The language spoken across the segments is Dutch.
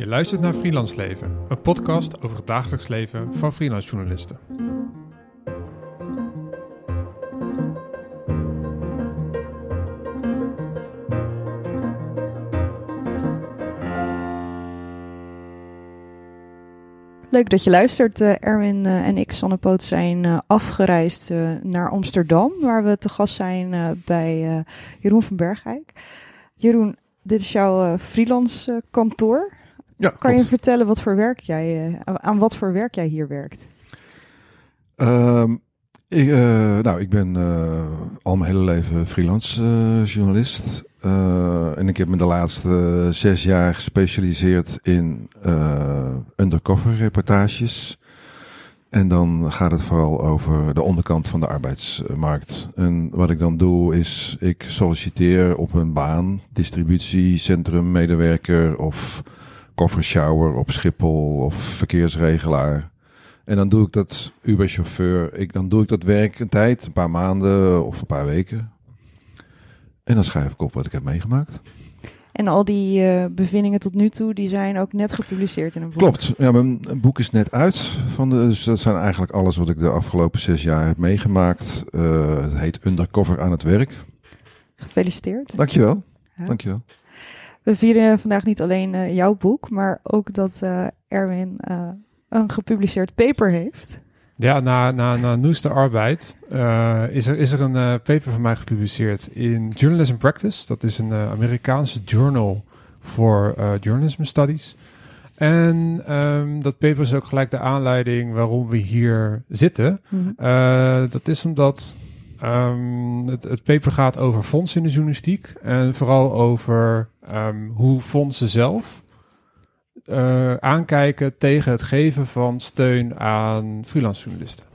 Je luistert naar Freelance Leven, een podcast over het dagelijks leven van freelance journalisten. Leuk dat je luistert. Uh, Erwin uh, en ik, Sanne Poot, zijn uh, afgereisd naar Amsterdam, waar we te gast zijn bij Jeroen van Bergijk. Jeroen, dit is jouw freelance kantoor. Ja, kan je vertellen wat voor werk jij, aan wat voor werk jij hier werkt? Um, ik, nou, ik ben al mijn hele leven freelance journalist. En ik heb me de laatste zes jaar gespecialiseerd in undercover reportages. En dan gaat het vooral over de onderkant van de arbeidsmarkt. En wat ik dan doe is, ik solliciteer op een baan, distributiecentrum medewerker of koffershower op Schiphol of verkeersregelaar. En dan doe ik dat Uber-chauffeur. Ik, dan doe ik dat werk een tijd, een paar maanden of een paar weken. En dan schrijf ik op wat ik heb meegemaakt. En al die uh, bevindingen tot nu toe, die zijn ook net gepubliceerd in een boek. Klopt. Ja, mijn boek is net uit. Van de, dus dat zijn eigenlijk alles wat ik de afgelopen zes jaar heb meegemaakt. Uh, het heet Undercover aan het werk. Gefeliciteerd. Dankjewel. Ja. Dankjewel. We vieren vandaag niet alleen uh, jouw boek, maar ook dat Erwin een gepubliceerd paper heeft. Ja, na, na, na Arbeid uh, is, er, is er een uh, paper van mij gepubliceerd in Journalism Practice. Dat is een uh, Amerikaanse journal voor journalism studies. En um, dat paper is ook gelijk de aanleiding waarom we hier zitten. Mm -hmm. dat is omdat um, het, paper gaat over fondsen in de journalistiek. En vooral over um, hoe fondsen zelf uh, aankijken tegen het geven van steun aan freelance journalisten.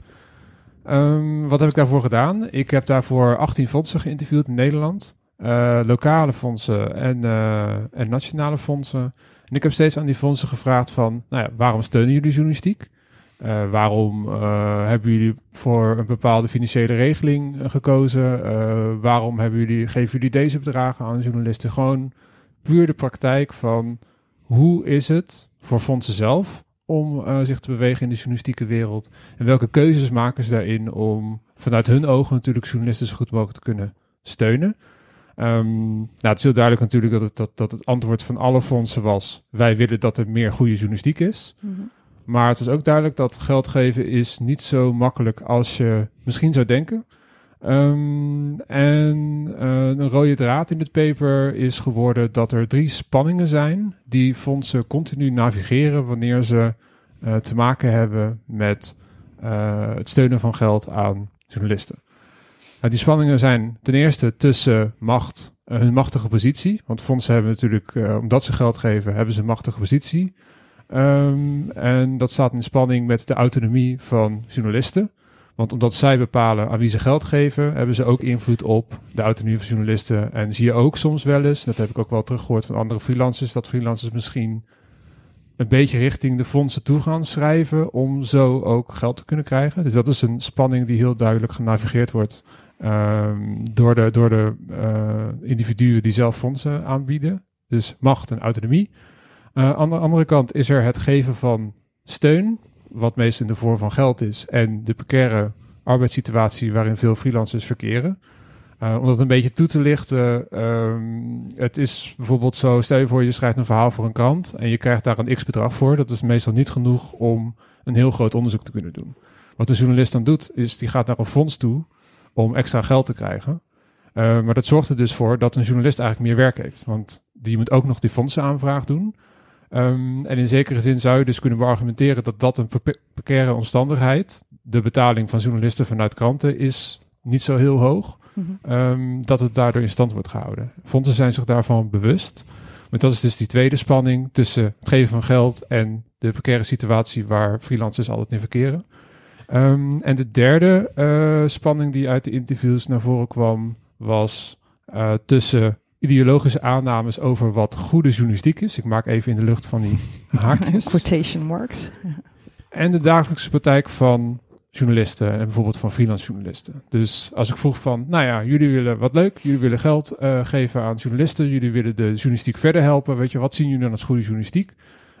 Um, wat heb ik daarvoor gedaan? Ik heb daarvoor 18 fondsen geïnterviewd in Nederland. Uh, lokale fondsen en, uh, en nationale fondsen. En ik heb steeds aan die fondsen gevraagd van, nou ja, waarom steunen jullie journalistiek? Uh, waarom hebben jullie voor een bepaalde financiële regeling gekozen? waarom hebben jullie, geven jullie deze bedragen aan journalisten? Gewoon puur de praktijk van hoe is het voor fondsen zelf om zich te bewegen in de journalistieke wereld? En welke keuzes maken ze daarin om vanuit hun ogen natuurlijk journalisten zo goed mogelijk te kunnen steunen? Um, nou, het is heel duidelijk natuurlijk dat het, dat, dat het antwoord van alle fondsen was: wij willen dat er meer goede journalistiek is. -hmm. Maar het was ook duidelijk dat geld geven is niet zo makkelijk als je misschien zou denken. Um, en uh, een rode draad in het paper is geworden dat er drie spanningen zijn die fondsen continu navigeren wanneer ze uh, te maken hebben met uh, het steunen van geld aan journalisten. Nou, die spanningen zijn ten eerste tussen macht, hun machtige positie. Want fondsen hebben natuurlijk, omdat ze geld geven, hebben ze een machtige positie. Um, en dat staat in spanning met de autonomie van journalisten. Want omdat zij bepalen aan wie ze geld geven, hebben ze ook invloed op de autonomie van journalisten. En zie je ook soms wel eens, dat heb ik ook wel teruggehoord van andere freelancers, dat freelancers misschien een beetje richting de fondsen toe gaan schrijven om zo ook geld te kunnen krijgen. Dus dat is een spanning die heel duidelijk genavigeerd wordt um, door de, door de uh, individuen die zelf fondsen aanbieden. Dus macht en autonomie. Uh, aan de andere kant is er het geven van steun wat meest in de vorm van geld is, en de precaire arbeidssituatie waarin veel freelancers verkeren. Uh, om dat een beetje toe te lichten, um, het is bijvoorbeeld zo, stel je voor je schrijft een verhaal voor een krant en je krijgt daar een x-bedrag voor. Dat is meestal niet genoeg om een heel groot onderzoek te kunnen doen. Wat de journalist dan doet, is die gaat naar een fonds toe om extra geld te krijgen. Uh, maar dat zorgt er dus voor dat een journalist eigenlijk meer werk heeft. Want die moet ook nog die fondsenaanvraag doen. Um, en in zekere zin zou je dus kunnen beargumenteren dat dat een precaire omstandigheid, de betaling van journalisten vanuit kranten, is niet zo heel hoog, mm -hmm. um, dat het daardoor in stand wordt gehouden. Fondsen zijn zich daarvan bewust. Maar dat is dus die tweede spanning tussen het geven van geld en de precaire situatie waar freelancers altijd in verkeren. Um, en de derde uh, spanning die uit de interviews naar voren kwam, was uh, tussen ideologische aannames over wat goede journalistiek is. Ik maak even in de lucht van die haakjes. Quotation marks. En de dagelijkse praktijk van journalisten en bijvoorbeeld van freelance journalisten. Dus als ik vroeg van, nou ja, jullie willen wat leuk, jullie willen geld uh, geven aan journalisten, jullie willen de journalistiek verder helpen, weet je, wat zien jullie dan als goede journalistiek?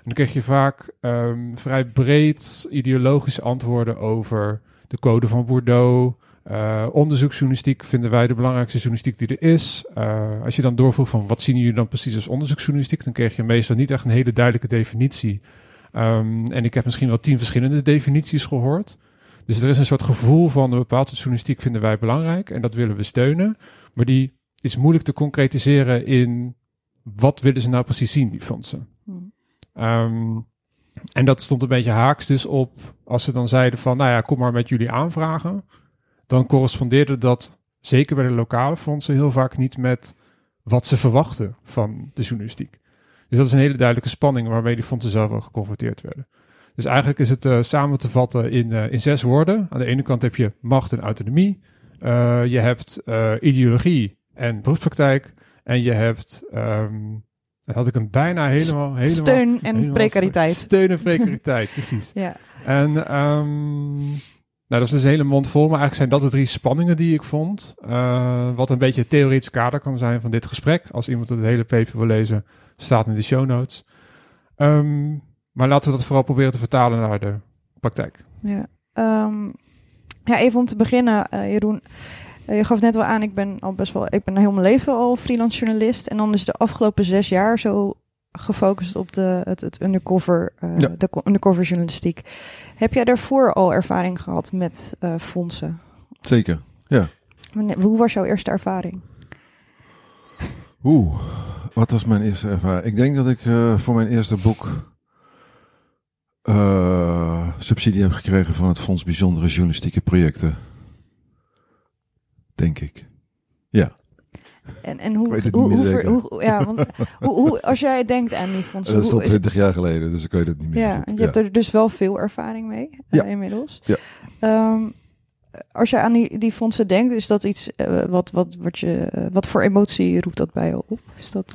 dan kreeg je vaak ehm, vrij breed ideologische antwoorden over de code van Bordeaux. Uh, onderzoeksjournalistiek vinden wij de belangrijkste journalistiek die er is. Uh, als je dan doorvroeg van wat zien jullie dan precies als onderzoeksjournalistiek, dan kreeg je meestal niet echt een hele duidelijke definitie. Um, en ik heb misschien wel tien verschillende definities gehoord. Dus er is een soort gevoel van een bepaalde journalistiek vinden wij belangrijk en dat willen we steunen. Maar die is moeilijk te concretiseren in wat willen ze nou precies zien, die fondsen. Hmm. Um, en dat stond een beetje haaks dus op als ze dan zeiden van, nou ja, kom maar met jullie aanvragen. Dan correspondeerde dat zeker bij de lokale fondsen heel vaak niet met wat ze verwachten van de journalistiek. Dus dat is een hele duidelijke spanning waarmee die fondsen zelf ook geconfronteerd werden. Dus eigenlijk is het uh, samen te vatten in, uh, in zes woorden. Aan de ene kant heb je macht en autonomie. Uh, je hebt ideologie en beroepspraktijk. En je hebt um, dan had ik hem bijna helemaal... helemaal steun en helemaal precariteit. Steun en precariteit, precies. Ja. En um, nou, dat is dus een hele mond vol. Maar eigenlijk zijn dat de drie spanningen die ik vond. Uh, wat een beetje het theoretisch kader kan zijn van dit gesprek. Als iemand het hele paper wil lezen, staat in de show notes. Um, maar laten we dat vooral proberen te vertalen naar de praktijk. Ja, um, ja even om te beginnen, uh, Jeroen. Je gaf net wel aan, ik ben al best wel, ik ben heel mijn leven al freelance journalist. En dan is de afgelopen zes jaar zo gefocust op de, het, het undercover, uh, ja. de undercover journalistiek. Heb jij daarvoor al ervaring gehad met uh, fondsen? Zeker, ja. Hoe was jouw eerste ervaring? Oeh, wat was mijn eerste ervaring? Ik denk dat ik uh, voor mijn eerste boek subsidie heb gekregen van het Fonds Bijzondere Journalistieke Projecten denk ik. Ja. En, en hoe, hoe, hoe, hoe, ja, want hoe, hoe, als jij denkt aan die fondsen. Dat is al twintig jaar geleden, dus ik weet het niet meer. Ja, je hebt er dus wel veel ervaring mee ja. uh, inmiddels. Ja. Um, als je aan die, die fondsen denkt, is dat iets uh, wat, wat, wat, je, uh, wat voor emotie roept dat bij je op? Is dat.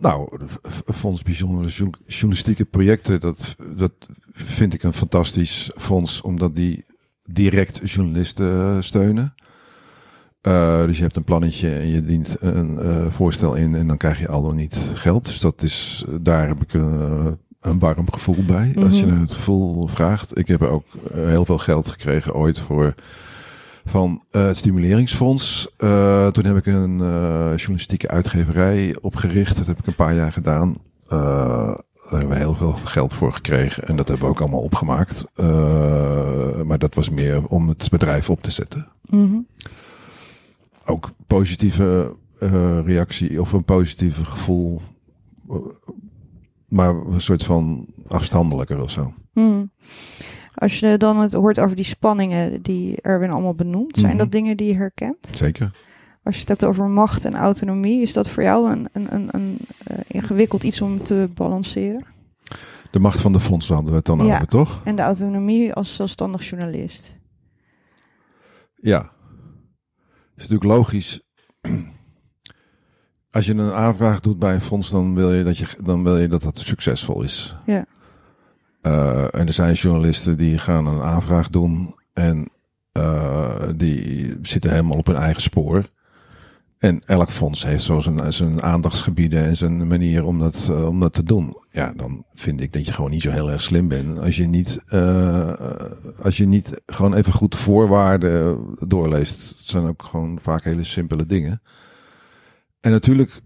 nou, Fonds Bijzondere Journalistieke Projecten, dat, dat vind ik een fantastisch fonds, omdat die direct journalisten eh, steunen. Uh, dus je hebt een plannetje en je dient een uh, voorstel in en dan krijg je al dan niet geld. Dus dat is, daar heb ik een, een warm gevoel bij. Mm -hmm. Als je het gevoel vraagt. Ik heb ook heel veel geld gekregen ooit voor van het Stimuleringsfonds. toen heb ik een journalistieke uitgeverij opgericht. Dat heb ik een paar jaar gedaan. Daar hebben we heel veel geld voor gekregen en dat hebben we ook allemaal opgemaakt. Maar dat was meer om het bedrijf op te zetten. Mm -hmm. Ook positieve uh, reactie of een positieve gevoel. Maar een soort van afstandelijker of zo. Mm. Als je dan het hoort over die spanningen die Erwin allemaal benoemt, zijn mm -hmm. dat dingen die je herkent? Zeker. Als je het hebt over macht en autonomie, is dat voor jou een, een, een, een uh, ingewikkeld iets om te balanceren? De macht van de fondsen hadden we het dan ja. over, toch? En de autonomie als zelfstandig journalist. Ja. Is natuurlijk logisch. Als je een aanvraag doet bij een fonds, dan wil je dat, je, dan wil je dat dat succesvol is. Ja. Uh, en er zijn journalisten die gaan een aanvraag doen en uh, die zitten helemaal op hun eigen spoor. En elk fonds heeft zo zijn, zijn aandachtsgebieden en zijn manier om dat, uh, om dat te doen. Ja, dan vind ik dat je gewoon niet zo heel erg slim bent. Als je niet, uh, als je niet gewoon even goed de voorwaarden doorleest. Het zijn ook gewoon vaak hele simpele dingen. En natuurlijk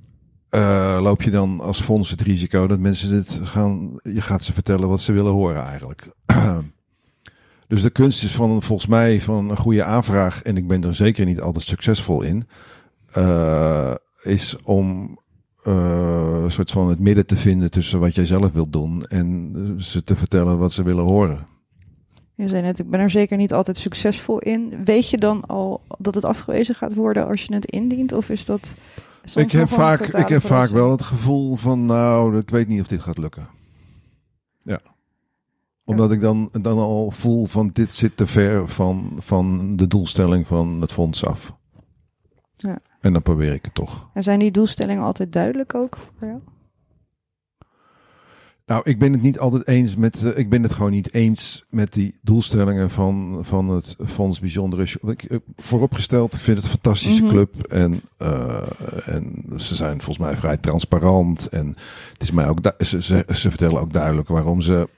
uh, loop je dan als fonds het risico dat mensen dit gaan, je gaat ze vertellen wat ze willen horen eigenlijk. dus de kunst is van volgens mij van een goede aanvraag, en ik ben er zeker niet altijd succesvol in uh, is om uh, een soort van het midden te vinden tussen wat jij zelf wilt doen en ze te vertellen wat ze willen horen. Je zei net, ik ben er zeker niet altijd succesvol in. Weet je dan al dat het afgewezen gaat worden als je het indient? Of is dat. Ik heb, vaak, ik heb vaak wel het gevoel van, nou, ik weet niet of dit gaat lukken. Ja. Omdat ja. ik dan, dan al voel van dit zit te ver van, van de doelstelling van het fonds af. En dan probeer ik het toch. En zijn die doelstellingen altijd duidelijk ook voor jou? Nou, ik ben het niet altijd eens met. eh, ik ben het gewoon niet eens met die doelstellingen van, van het Fonds Bijzondere. Ik, eh, vooropgesteld, ik vind het een fantastische Mhm. club. En, eh, en ze zijn volgens mij vrij transparant. En het is mij ook. du- Ze, ze, ze vertellen ook duidelijk waarom ze.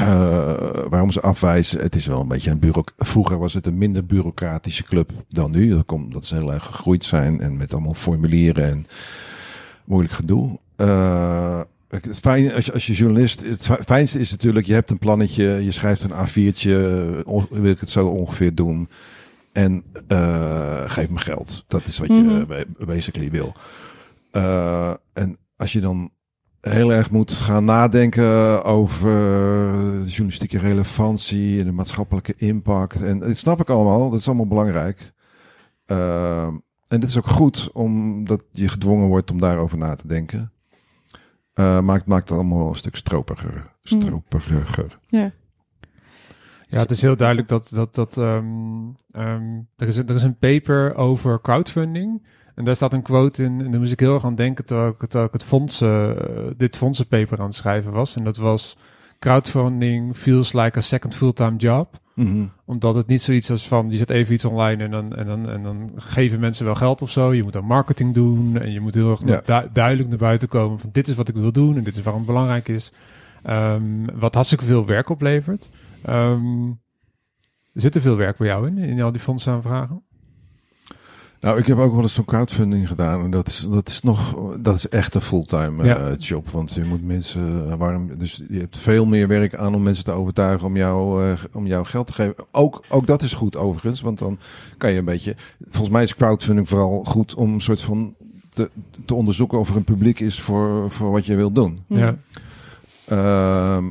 Eh, waarom ze afwijzen. Het is wel een beetje een bureau. Vroeger was het een minder bureaucratische club dan nu. Dat komt dat ze heel erg gegroeid zijn en met allemaal formulieren en moeilijk gedoe. Eh, Het fijn, als je, als je journalist, het fi- fijnste is natuurlijk, je hebt een plannetje, je schrijft een A4'tje, on- wil ik het zo ongeveer doen. En eh, geef me geld. Dat is wat je Mhm. ba- basically wil. En als je dan heel erg moet gaan nadenken over de journalistieke relevantie en de maatschappelijke impact. En dat snap ik allemaal, dat is allemaal belangrijk. Eh, en het is ook goed omdat je gedwongen wordt om daarover na te denken. Eh, maar het maakt het allemaal wel een stuk stropiger. Stroperiger. Ja. Ja, het is heel duidelijk dat, dat, dat ehm, ehm, er, is, er is een paper over crowdfunding. En daar staat een quote in. En daar moest ik heel erg aan denken terwijl ik, terwijl ik het fondsen, eh, dit fondsenpaper aan het schrijven was. En dat was crowdfunding feels like a second fulltime job. Mhm. Omdat het niet zoiets is van, je zet even iets online en dan, en, dan, en dan geven mensen wel geld of zo. Je moet dan marketing doen en je moet heel erg Ja. du- duidelijk naar buiten komen van dit is wat ik wil doen en dit is waarom het belangrijk is. Ehm, wat hartstikke veel werk oplevert. Ehm zit er veel werk bij jou in, in al die fondsaanvragen? Nou, ik heb ook wel eens zo'n crowdfunding gedaan. En dat is, dat is nog, dat is echt een fulltime Ja. eh, job. Want je moet mensen warm, dus je hebt veel meer werk aan om mensen te overtuigen om jou, eh, om jou geld te geven. Ook, ook dat is goed overigens, want dan kan je een beetje, volgens mij is crowdfunding vooral goed om een soort van te, te onderzoeken of er een publiek is voor, voor wat je wilt doen. Ja. Ehm,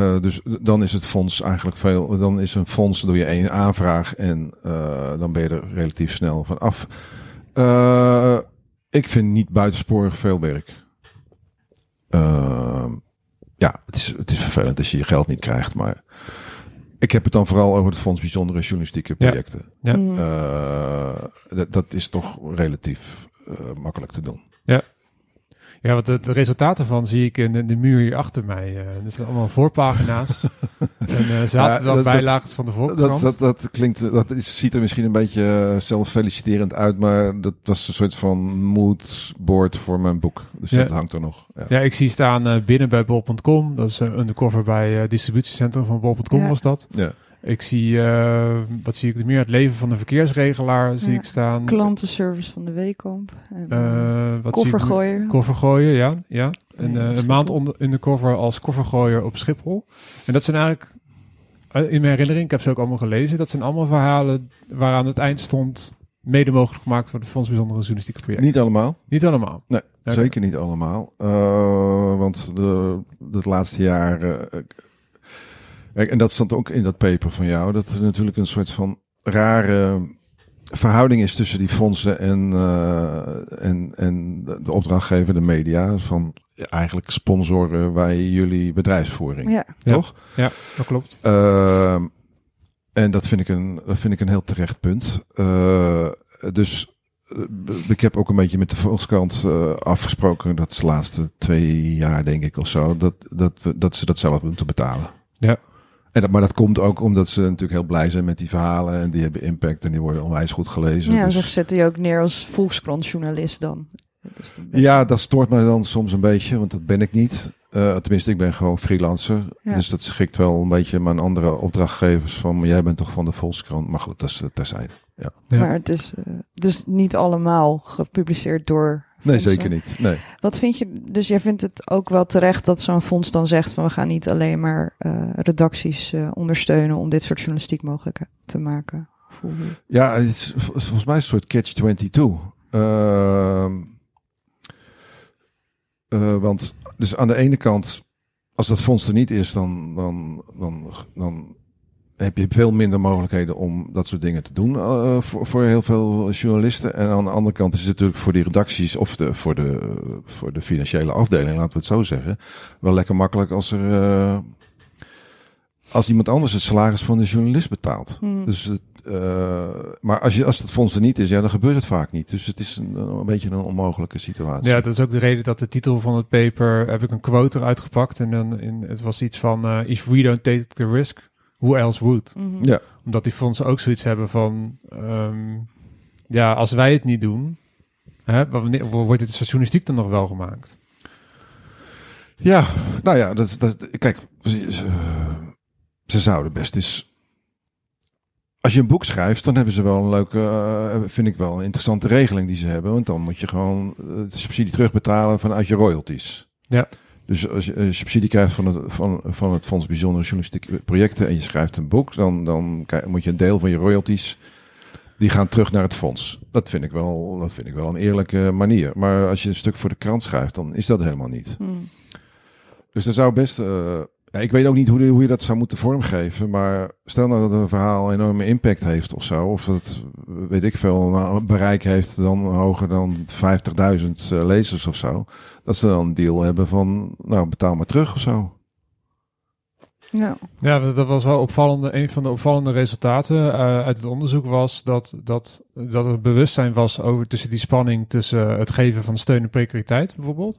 eh, dus dan is het fonds eigenlijk veel. Dan is een fonds, doe je één aanvraag en eh, dan ben je er relatief snel van af. Eh, ik vind niet buitensporig veel werk. Ehm, ja, het is, het is vervelend als je je geld niet krijgt, maar ik heb het dan vooral over het Fonds Bijzondere Journalistieke. Projecten. Ja. Eh, dat, dat is toch relatief eh, makkelijk te doen. Ja, want het resultaat ervan zie ik in de, de muur hier achter mij. eh er staan allemaal voorpagina's. en eh zaten Ja, dan dat- bijlagen van de Dat, voorkant. dat, dat klinkt, dat is, ziet er misschien een beetje eh, zelffeliciterend uit, maar dat was een soort van moodboard voor mijn boek. Dus Ja. dat hangt er nog. Ja. Ja, ik zie staan binnen bij bol.com. Dat is uh, undercover bij distributiecentrum van bol.com Ja. was dat. Ja. Ik zie, eh, wat zie ik er meer? Het leven van de verkeersregelaar zie ik staan. Klantenservice van de Weekamp. En, Eh, wat zie ik koffergooien. ja. ja. En, Nee, eh, een maand onder, in de cover als koffergooier op Schiphol. En dat zijn eigenlijk, eh, in mijn herinnering, ik heb ze ook allemaal gelezen, dat zijn allemaal verhalen waaraan het eind stond, mede mogelijk gemaakt door de Fonds Bijzondere Journalistieke Projecten. Niet allemaal. Niet allemaal. Nee, zeker niet allemaal. Eh, want de, het laatste jaar. Kijk, en dat stond ook in dat paper van jou. Dat er natuurlijk een soort van rare verhouding is tussen die fondsen en, eh, en, en de opdrachtgever, de media. Van eigenlijk sponsoren wij jullie bedrijfsvoering. Ja. Ja. Toch? Ja, dat klopt. Ehm, en dat vind ik een, dat vind ik een heel terecht punt. Eh, dus eh, ik heb ook een beetje met de Volkskrant afgesproken dat de laatste twee jaar, denk ik, of zo, dat, dat, we, dat ze dat zelf moeten betalen. Ja. En dat, maar dat komt ook omdat ze natuurlijk heel blij zijn met die verhalen en die hebben impact en die worden onwijs goed gelezen. Ja, dus- ze zetten je ook neer als Volkskrant-journalist dan. Dus Ja, dat stoort me dan soms een beetje, want dat ben ik niet. Eh, tenminste, ik ben gewoon freelancer. Ja. Dus dat schikt wel een beetje mijn andere opdrachtgevers van, maar jij bent toch van de Volkskrant. Maar goed, dat is eh, terzijde. Ja. Ja. Maar het is dus niet allemaal gepubliceerd door. Nee, zeker niet. Nee. Wat vind je, dus jij vindt het ook wel terecht dat zo'n fonds dan zegt van we gaan niet alleen maar eh, redacties eh, ondersteunen om dit soort journalistiek mogelijk eh, te maken? Ja, het is vol- volgens mij een soort catch-22. Ehm, eh, want dus aan de ene kant, als dat fonds er niet is, dan, dan, dan, dan heb je veel minder mogelijkheden om dat soort dingen te doen eh, voor, voor heel veel journalisten. En aan de andere kant is het natuurlijk voor die redacties of de, voor, de, voor de financiële afdeling, laten we het zo zeggen, wel lekker makkelijk als er, eh, als iemand anders het salaris van de journalist betaalt. Hmm. Dus het, eh, maar als, je, als het fonds er niet is, ja, dan gebeurt het vaak niet. Dus het is een, een beetje een onmogelijke situatie. Ja, dat is ook de reden dat de titel van het paper, heb ik een quote eruit gepakt. En dan in, het was iets van, if we don't take the risk, who else would? Mhm. Ja. Omdat die fondsen ook zoiets hebben van, ehm, ja, als wij het niet doen, hè, wanneer, wordt dit journalistiek dan nog wel gemaakt? Ja, nou ja, dat, dat, kijk, ze, ze- ze zouden best eens. Als je een boek schrijft, dan hebben ze wel een leuke, eh, vind ik wel een interessante regeling die ze hebben. Want dan moet je gewoon eh, de subsidie terugbetalen vanuit je royalties. Ja. Dus als je eh, subsidie krijgt van het, van, van het Fonds Bijzondere Journalistieke Projecten en je schrijft een boek, dan, dan moet je een deel van je royalties, die gaan terug naar het fonds. Dat vind ik wel, dat vind ik wel een eerlijke manier. Maar als je een stuk voor de krant schrijft, dan is dat helemaal niet. Mhm. Dus dat zou best. eh, ja, ik weet ook niet hoe, hoe je dat zou moeten vormgeven. Maar stel nou dat een verhaal een enorme impact heeft of zo. Of dat, weet ik veel, nou, een bereik heeft dan hoger dan 50.000 eh, lezers of zo. Dat ze dan een deal hebben van, nou betaal maar terug of zo. Ja. Ja, dat was wel opvallende. Een van de opvallende resultaten eh, uit het onderzoek was dat, dat, dat er bewustzijn was over tussen die spanning tussen het geven van steun en precariteit bijvoorbeeld.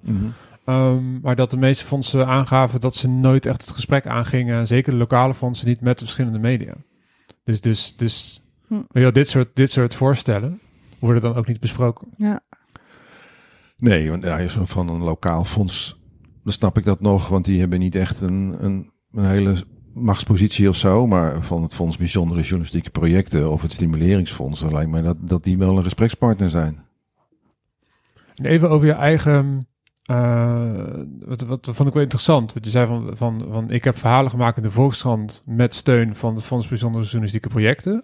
Ehm, maar dat de meeste fondsen aangaven dat ze nooit echt het gesprek aangingen, zeker de lokale fondsen niet met de verschillende media. Dus, dus, dus Hm. ja, dit, soort, dit soort voorstellen worden dan ook niet besproken. Ja. Nee, want ja, van een lokaal fonds, dan snap ik dat nog. Want die hebben niet echt een, een, een hele machtspositie of zo. Maar van het Fonds Bijzondere Journalistieke Projecten of het Stimuleringsfonds, dan lijkt mij dat, dat die wel een gesprekspartner zijn. En even over je eigen. Eh, wat, wat vond ik wel interessant. Want je zei van, van, van ik heb verhalen gemaakt in de Volkskrant met steun van het Fonds Bijzondere Journalistieke Projecten.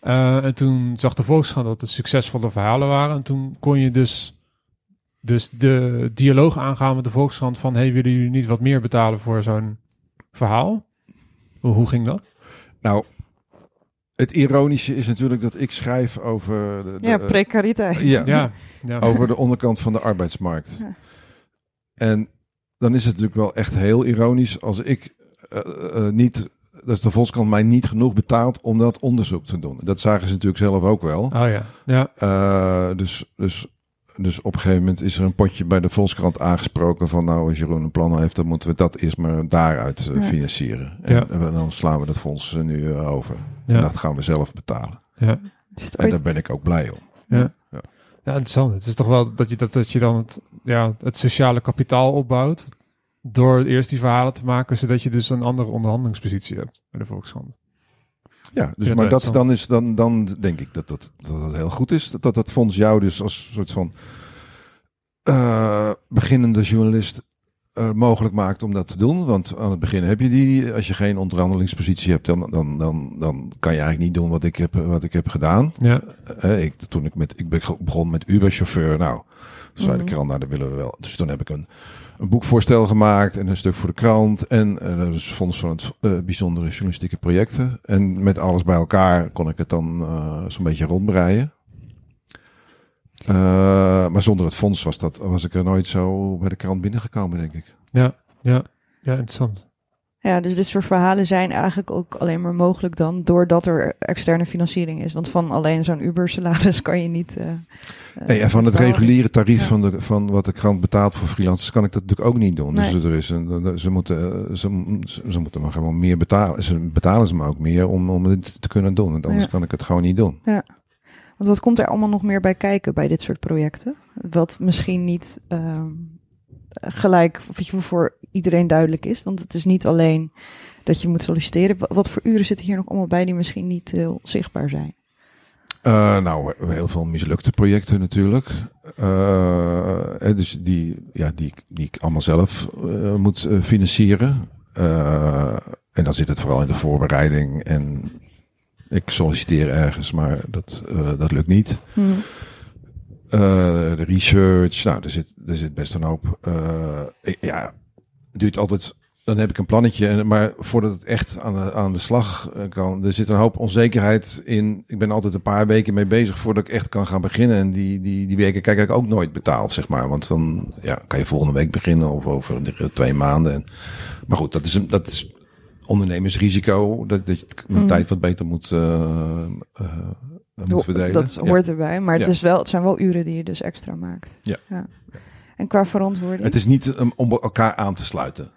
Eh, en toen zag de Volkskrant dat het succesvolle verhalen waren. En toen kon je dus, dus de dialoog aangaan met de Volkskrant van hey, willen jullie niet wat meer betalen voor zo'n verhaal? Hoe, hoe ging dat? Nou, het ironische is natuurlijk dat ik schrijf over de, de- ja, precariteit. ja, Ja, ja. over de onderkant van de arbeidsmarkt. Ja. En dan is het natuurlijk wel echt heel ironisch als ik eh, eh, niet, dat de Volkskrant mij niet genoeg betaalt om dat onderzoek te doen. Dat zagen ze natuurlijk zelf ook wel. Oh ja, ja. Eh, dus, dus, dus op een gegeven moment is er een potje bij de Volkskrant aangesproken van nou, als Jeroen een plan heeft, dan moeten we dat eerst maar daaruit Ja. financieren. En, Ja. en dan slaan we dat fonds nu over. Ja. En dat gaan we zelf betalen. ja. Is het En daar ben ik ook blij om. Ja. Ja. Ja, interessant. Het is toch wel dat je, dat, dat je dan het, ja, het sociale kapitaal opbouwt. Door eerst die verhalen te maken, zodat je dus een andere onderhandelingspositie hebt bij de Volkskrant. Ja, dus maar dat, dan, is, dan, dan denk ik dat dat, dat heel goed is. Dat, dat dat fonds jou dus als soort van eh, beginnende journalist eh, mogelijk maakt om dat te doen. Want aan het begin heb je die, als je geen onderhandelingspositie hebt, dan, dan, dan, dan kan je eigenlijk niet doen wat ik heb, wat ik heb gedaan. Ja, Eh, ik, toen ik met, ik begon met Uber-chauffeur. Nou, toen zei Mhm. de krant, nou, dat willen we wel. Dus toen heb ik een, een boekvoorstel gemaakt en een stuk voor de krant. En eh, dat is fonds van het eh, bijzondere journalistieke projecten. En met alles bij elkaar kon ik het dan eh, zo'n beetje rondbreien. Eh, maar zonder het fonds was, dat, was ik er nooit zo bij de krant binnengekomen, denk ik. ja, ja, ja, interessant. Ja, dus dit soort verhalen zijn eigenlijk ook alleen maar mogelijk dan doordat er externe financiering is. Want van alleen zo'n Uber-salaris kan je niet. eh, eh, Nee, en van het reguliere tarief Ja. van, de, van wat de krant betaalt voor freelancers kan ik dat natuurlijk ook niet doen. Nee. Dus er is een, ze, moeten, eh, ze, ze moeten maar gewoon meer betalen. Ze betalen ze me ook meer om, om dit te kunnen doen. Want anders Ja. kan ik het gewoon niet doen. Want wat komt er allemaal nog meer bij kijken bij dit soort projecten? Wat misschien niet ehm, gelijk voor iedereen duidelijk is. Want het is niet alleen dat je moet solliciteren. Wa- Wat voor uren zitten hier nog allemaal bij die misschien niet heel zichtbaar zijn? Eh, nou, heel veel mislukte projecten natuurlijk. Eh, hè, dus die, ja, die, die ik allemaal zelf eh, moet eh, financieren. Eh, en dan zit het vooral in de voorbereiding. En ik solliciteer ergens, maar dat, eh, dat lukt niet. Eh, de research, nou, er zit, er zit best een hoop. eh, ik- ja, het duurt altijd. Dan heb ik een plannetje, maar voordat het echt aan de, aan de slag eh, kan, er zit een hoop onzekerheid in. Ik ben altijd een paar weken mee bezig voordat ik echt kan gaan beginnen. En die, die, die weken kijk ik ook nooit betaald, zeg maar. Want dan ja, kan je volgende week beginnen of over de- twee maanden. En, maar goed, dat is, een- dat is ondernemersrisico. Dat, dat je mijn Mm. tijd wat beter moet, eh, eh, moet verdelen. Dat Ja. hoort erbij, maar het, Ja. is wel, het zijn wel uren die je dus extra maakt. Ja. En qua verantwoording? Het is niet um, om elkaar aan te sluiten.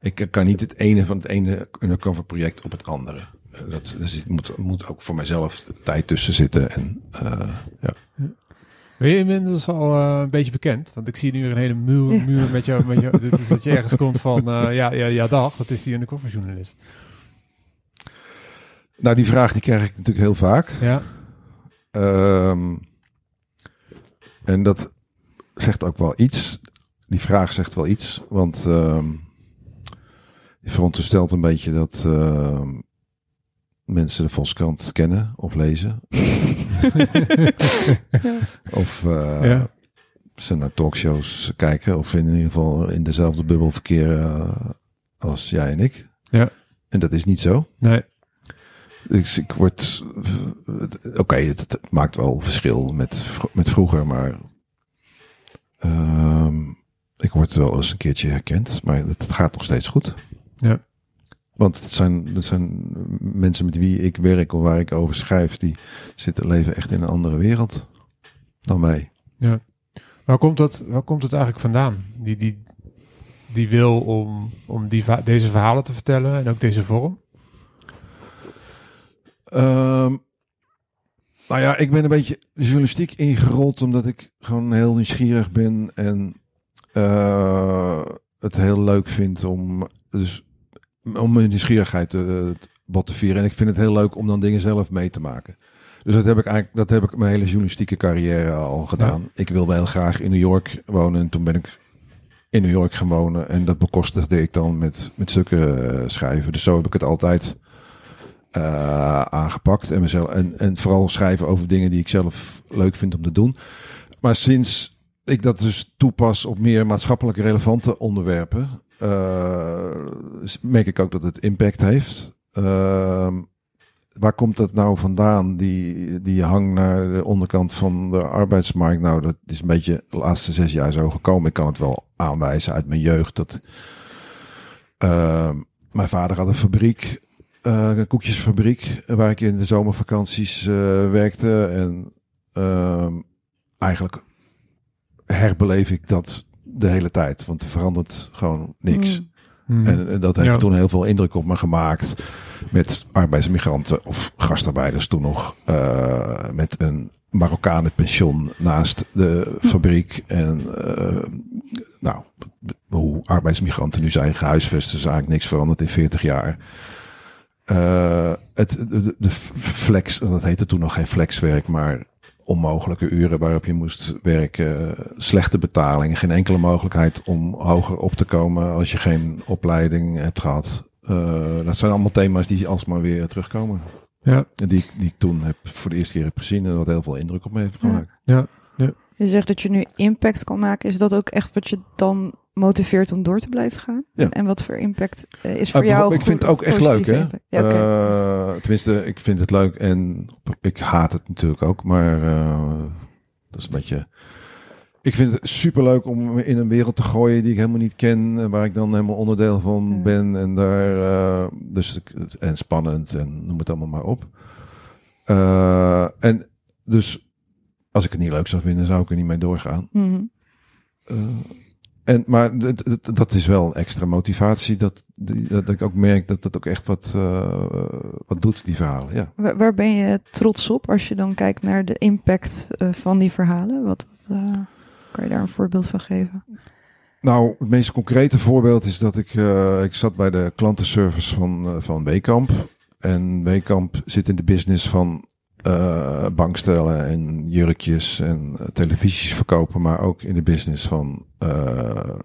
Ik kan niet het ene van het ene undercover project op het andere. Eh, Dat, dus het moet, moet ook voor mijzelf tijd tussen zitten. En, eh, ja. Ben je inmiddels al eh, een beetje bekend? Want ik zie nu weer een hele muur, Ja. muur met jou. Met jou dit is dat je ergens komt van, eh, ja, ja, ja, dag, wat is die undercover journalist? Nou, die vraag die krijg ik natuurlijk heel vaak. Ja, Ehm, en dat zegt ook wel iets. Die vraag zegt wel iets, want ehm die veronderstelt een beetje dat ehm, mensen de Volkskrant kennen of lezen. Ja. Of eh, Ja. ze naar talkshows kijken, of in ieder geval in dezelfde bubbel verkeren eh, als jij en ik. Ja. En dat is niet zo. nee, Dus ik word. Oké, het, het maakt wel verschil met, met vroeger, maar. ehm, ik word wel eens een keertje herkend, maar het, gaat nog steeds goed. Ja. Want het zijn, het zijn mensen met wie ik werk of waar ik over schrijf, die zitten leven echt in een andere wereld dan mij. ja. Waar komt dat, waar komt het eigenlijk vandaan? Die, die, die wil om, om die, deze verhalen te vertellen en ook deze vorm? Ehm, nou ja, ik ben een beetje journalistiek ingerold omdat ik gewoon heel nieuwsgierig ben en eh, het heel leuk vind om, dus, om mijn nieuwsgierigheid te, te bot te vieren. En ik vind het heel leuk om dan dingen zelf mee te maken. Dus dat heb ik eigenlijk, dat heb ik mijn hele journalistieke carrière al gedaan. Ik wilde heel graag in New York wonen en toen ben ik in New York gaan wonen en dat bekostigde ik dan met, met stukken eh, schrijven. Dus zo heb ik het altijd eh, aangepakt. En, mezelf, en, vooral schrijven over dingen die ik zelf leuk vind om te doen. Maar sinds ik dat dus toepas op meer maatschappelijk relevante onderwerpen, eh, merk ik ook dat het impact heeft. Ehm, waar komt dat nou vandaan, die, die hang naar de onderkant van de arbeidsmarkt? Nou, dat is een beetje de laatste zes jaar zo gekomen. Ik kan het wel aanwijzen uit mijn jeugd. Dat, ehm, mijn vader had een fabriek eh, een koekjesfabriek waar ik in de zomervakanties eh, werkte. En ehm, eigenlijk herbeleef ik dat de hele tijd. Want er verandert gewoon niks. Mm. Hmm. En, en dat heeft Ja. toen heel veel indruk op me gemaakt. Met arbeidsmigranten of gastarbeiders toen nog. eh, met een Marokkanenpension naast de fabriek. En eh, nou, hoe arbeidsmigranten nu zijn gehuisvest, is eigenlijk niks veranderd in 40 jaar. Eh, het, de, de flex, dat heette toen nog geen flexwerk, maar onmogelijke uren waarop je moest werken, slechte betaling, geen enkele mogelijkheid om hoger op te komen als je geen opleiding hebt gehad. Eh, dat zijn allemaal thema's die alsmaar weer terugkomen. Ja, En die, ik- die ik toen heb voor de eerste keer heb gezien en wat heel veel indruk op me heeft Ja. gemaakt. ja. Je zegt dat je nu impact kan maken. Is dat ook echt wat je dan motiveert om door te blijven gaan? Ja. En, wat voor impact eh, is voor Ah, jou? ik vind het ook echt leuk, hè? Ja. Eh, tenminste, ik vind het leuk en ik haat het natuurlijk ook, maar eh, dat is een beetje. Ik vind het super leuk om me in een wereld te gooien die ik helemaal niet ken, en waar ik dan helemaal onderdeel van Ja. ben en daar, dus en spannend en noem het allemaal maar op. En dus als ik het niet leuk zou vinden, zou ik er niet mee doorgaan. Mhm. En, maar dat is wel extra motivatie. Dat, dat ik ook merk dat dat ook echt wat, eh, wat doet, die verhalen. Ja. Waar, waar ben je trots op als je dan kijkt naar de impact eh, van die verhalen? Wat eh, kan je daar een voorbeeld van geven? Nou, het meest concrete voorbeeld is dat ik, ik zat bij de klantenservice van, van Wekamp. En Wekamp zit in de business van eh, bankstellen en jurkjes en eh, televisies verkopen. Maar ook in de business van eh,